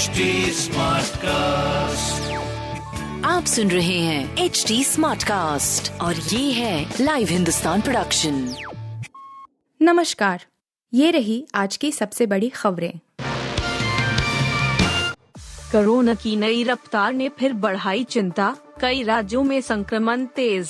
HD cast आप सुन रहे हैं एच डी स्मार्ट कास्ट और ये है लाइव हिंदुस्तान प्रोडक्शन नमस्कार। ये रही आज की सबसे बड़ी खबरें। कोरोना की नई रफ्तार ने फिर बढ़ाई चिंता। कई राज्यों में संक्रमण तेज।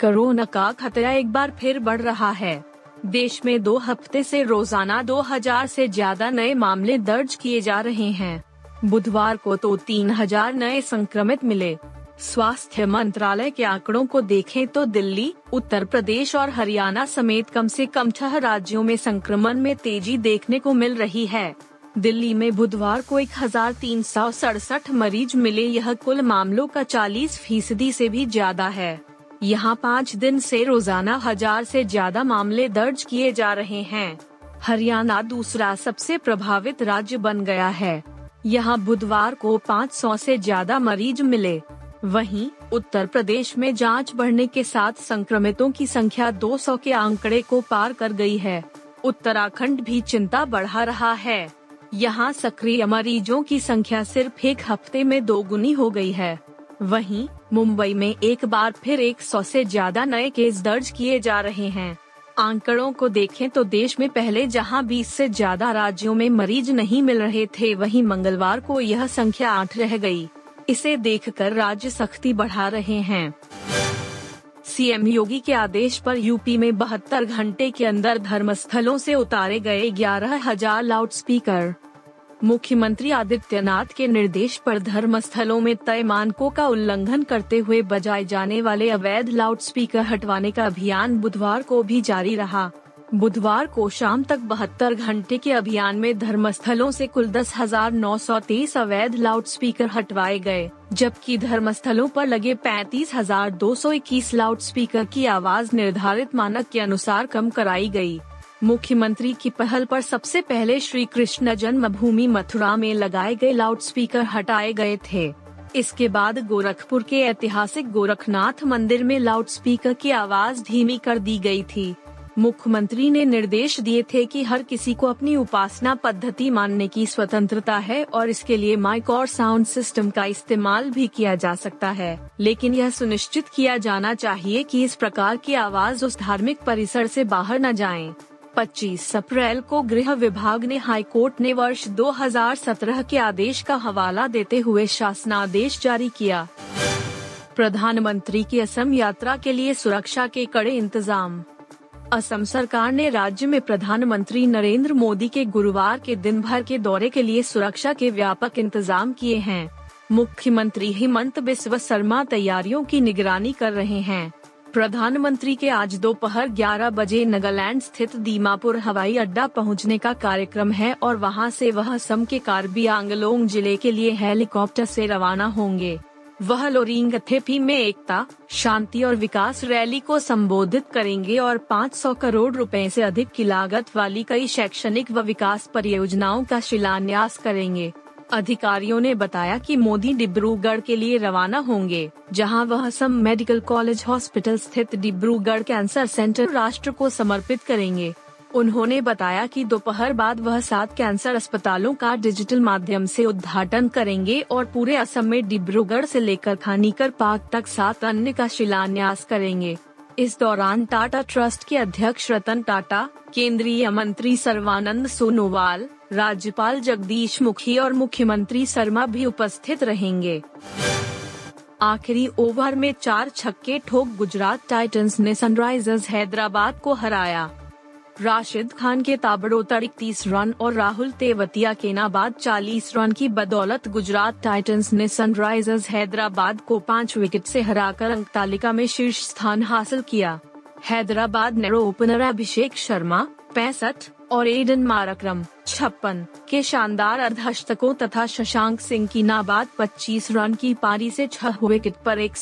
कोरोना का खतरा एक बार फिर बढ़ रहा है। देश में दो हफ़्ते से रोज़ाना 2000 से ज़्यादा नए मामले दर्ज किए जा रहे हैं। बुधवार को तो 3000 नए संक्रमित मिले। स्वास्थ्य मंत्रालय के आंकड़ों को देखें तो दिल्ली, उत्तर प्रदेश और हरियाणा समेत कम से कम छह राज्यों में संक्रमण में तेज़ी देखने को मिल रही है। दिल्ली में बुधवार को एक हज़ार तीन सौ सड़सठ मरीज़ मिले। यह कुल मामलों का 40 फ़ीसदी से भी ज़्यादा है। यहाँ पाँच दिन से रोज़ाना हज़ार से ज़्यादा मामले दर्ज किए जा रहे हैं। हरियाणा दूसरा सबसे प्रभावित राज्य बन गया है। यहाँ बुधवार को 500 से ज़्यादा मरीज़ मिले। वहीं उत्तर प्रदेश में जाँच बढ़ने के साथ संक्रमितों की संख्या 200 के आंकड़े को पार कर गई है। उत्तराखंड भी चिंता बढ़ा रहा है। यहाँ सक्रिय मरीजों की संख्या सिर्फ़ एक हफ़्ते में दोगुनी हो गई है। वहीं, मुंबई में एक बार फिर 100 से ज़्यादा नए केस दर्ज किए जा रहे हैं। आंकड़ों को देखें तो देश में पहले जहाँ 20 से ज़्यादा राज्यों में मरीज़ नहीं मिल रहे थे, वहीं मंगलवार को यह संख्या आठ रह गई। इसे देखकर राज्य सख्ती बढ़ा रहे हैं। सीएम योगी के आदेश पर यूपी में बहत्तर घंटे के अंदर धर्मस्थलों से उतारे गए ग्यारह हज़ार लाउड स्पीकर मुख्यमंत्री आदित्यनाथ के निर्देश पर धर्म स्थलों में तय मानकों का उल्लंघन करते हुए बजाए जाने वाले अवैध लाउडस्पीकर हटवाने का अभियान बुधवार को भी जारी रहा बुधवार को शाम तक बहत्तर घंटे के अभियान में धर्मस्थलों से कुल दस हज़ार नौ सौ तेईस अवैध लाउडस्पीकर हटवाए गए, जबकि धर्मस्थलों पर लगे पैंतीस हज़ार दो सौ इक्कीस लाउडस्पीकर की आवाज़ निर्धारित मानक के अनुसार कम कराई गई। मुख्यमंत्री की पहल पर सबसे पहले श्री कृष्ण जन्मभूमि मथुरा में लगाए गए लाउडस्पीकर हटाए गए थे। इसके बाद गोरखपुर के ऐतिहासिक गोरखनाथ मंदिर में लाउडस्पीकर की आवाज़ धीमी कर दी गई थी। मुख्यमंत्री ने निर्देश दिए थे कि हर किसी को अपनी उपासना पद्धति मानने की स्वतंत्रता है और इसके लिए माइक और साउंड सिस्टम का इस्तेमाल भी किया जा सकता है। लेकिन यह सुनिश्चित किया जाना चाहिए कि इस प्रकार की आवाज़ उस धार्मिक परिसर से बाहर न जाए। 25 अप्रैल को गृह विभाग ने हाईकोर्ट ने वर्ष 2017 के आदेश का हवाला देते हुए शासनादेश जारी किया। प्रधानमंत्री की असम यात्रा के लिए सुरक्षा के कड़े इंतज़ाम। असम सरकार ने राज्य में प्रधानमंत्री नरेंद्र मोदी के गुरुवार के दिन भर के दौरे के लिए सुरक्षा के व्यापक इंतज़ाम किए हैं। मुख्यमंत्री हेमंत बिस्व शर्मा तैयारियों की निगरानी कर रहे हैं। प्रधानमंत्री के आज दोपहर 11 बजे नगालैंड स्थित दीमापुर, हवाई अड्डा पहुँचने का कार्यक्रम है और वहाँ से वह असम के कार्बी आंगलोंग ज़िले के लिए हेलीकॉप्टर से रवाना होंगे। वह लोरिंग थेपी में एकता, शांति और विकास रैली को संबोधित करेंगे और 500 करोड़ रुपए से अधिक की लागत वाली कई शैक्षणिक व विकास परियोजनाओं का शिलान्यास करेंगे। अधिकारियों ने बताया कि मोदी डिब्रूगढ़ के लिए रवाना होंगे, जहाँ वह सम मेडिकल कॉलेज हॉस्पिटल स्थित डिब्रूगढ़ कैंसर सेंटर राष्ट्र को समर्पित करेंगे। उन्होंने बताया कि दोपहर बाद वह सात कैंसर अस्पतालों का डिजिटल माध्यम से उद्घाटन करेंगे और पूरे असम में डिब्रूगढ़ से लेकर खानीकर पार्क तक सात अन्य का शिलान्यास करेंगे। इस दौरान टाटा ट्रस्ट के अध्यक्ष रतन टाटा, केंद्रीय मंत्री सर्वानंद सोनोवाल, राज्यपाल जगदीश मुखी और मुख्यमंत्री शर्मा भी उपस्थित रहेंगे। आखिरी ओवर में चार छक्के ठोक गुजरात टाइटंस ने सनराइजर्स हैदराबाद को हराया। राशिद खान के ताबड़ोतर इकतीस रन और राहुल तेवतिया के नाबाद 40 रन की बदौलत गुजरात टाइटंस ने सनराइजर्स हैदराबाद को पाँच विकेट से हराकर अंक तालिका में शीर्ष स्थान हासिल किया। हैदराबाद ने ओपनर अभिषेक शर्मा, पैंसठ और एडन मारक्रम, छप्पन, के शानदार अर्धशतकों तथा शशांक सिंह की नाबाद 25 रन की पारी से छह विकेट पर एक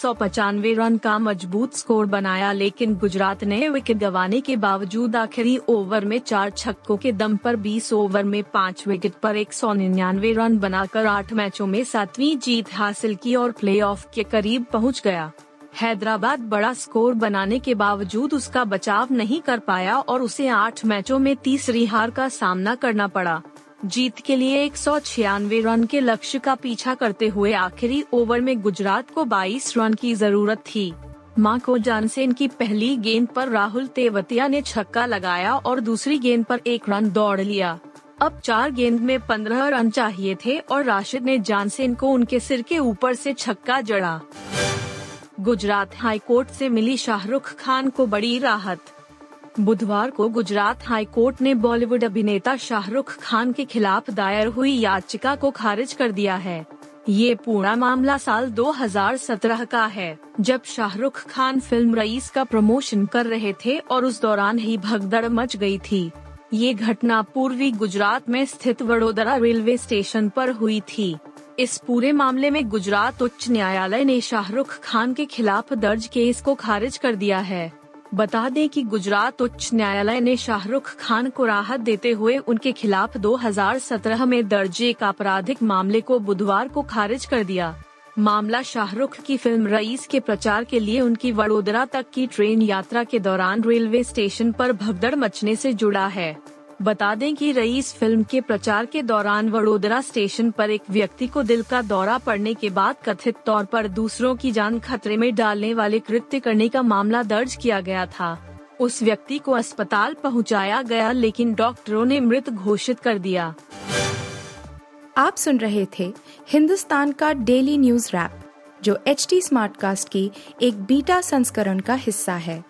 रन का मज़बूत स्कोर बनाया, लेकिन गुजरात ने विकेट गंवाने के बावजूद आखिरी ओवर में चार छक्कों के दम पर 20 ओवर में पाँच विकेट पर एक सौ निन्यानवे रन बनाकर आठ मैचों में सातवीं जीत हासिल की और प्लेऑफ के करीब पहुँच गया। हैदराबाद बड़ा स्कोर बनाने के बावजूद उसका बचाव नहीं कर पाया और उसे आठ मैचों में तीसरी हार का सामना करना पड़ा। जीत के लिए एक सौ छियानवे रन के लक्ष्य का पीछा करते हुए आखिरी ओवर में गुजरात को 22 रन की ज़रूरत थी। माको जानसेन की पहली गेंद पर राहुल तेवतिया ने छक्का लगाया और दूसरी गेंद पर एक रन दौड़ लिया। अब चार गेंद में पंद्रह रन चाहिए थे और राशिद ने जानसेन को उनके सिर के ऊपर से छक्का जड़ा। गुजरात हाईकोर्ट से मिली शाहरुख खान को बड़ी राहत। बुधवार को गुजरात हाई कोर्ट ने बॉलीवुड अभिनेता शाहरुख खान के खिलाफ दायर हुई याचिका को खारिज कर दिया है। ये पूरा मामला साल 2017 का है, जब शाहरुख खान फ़िल्म रईस का प्रमोशन कर रहे थे और उस दौरान ही भगदड़ मच गई थी। ये घटना पूर्वी गुजरात में स्थित वडोदरा रेलवे स्टेशन पर हुई थी। इस पूरे मामले में गुजरात उच्च न्यायालय ने शाहरुख खान के खिलाफ दर्ज केस को खारिज कर दिया है। बता दें कि गुजरात उच्च न्यायालय ने शाहरुख खान को राहत देते हुए उनके खिलाफ 2017 में दर्ज एक आपराधिक मामले को बुधवार को खारिज कर दिया। मामला शाहरुख की फ़िल्म रईस के प्रचार के लिए उनकी वडोदरा तक की ट्रेन यात्रा के दौरान रेलवे स्टेशन पर भगदड़ मचने से जुड़ा है। बता दें कि रईस फ़िल्म के प्रचार के दौरान वडोदरा स्टेशन पर एक व्यक्ति को दिल का दौरा पड़ने के बाद कथित तौर पर दूसरों की जान खतरे में डालने वाले कृत्य करने का मामला दर्ज किया गया था। उस व्यक्ति को अस्पताल पहुँचाया गया, लेकिन डॉक्टरों ने मृत घोषित कर दिया। आप सुन रहे थे हिंदुस्तान का डेली न्यूज़ रैप, जो एच टी स्मार्ट कास्ट की एक बीटा संस्करण का हिस्सा है।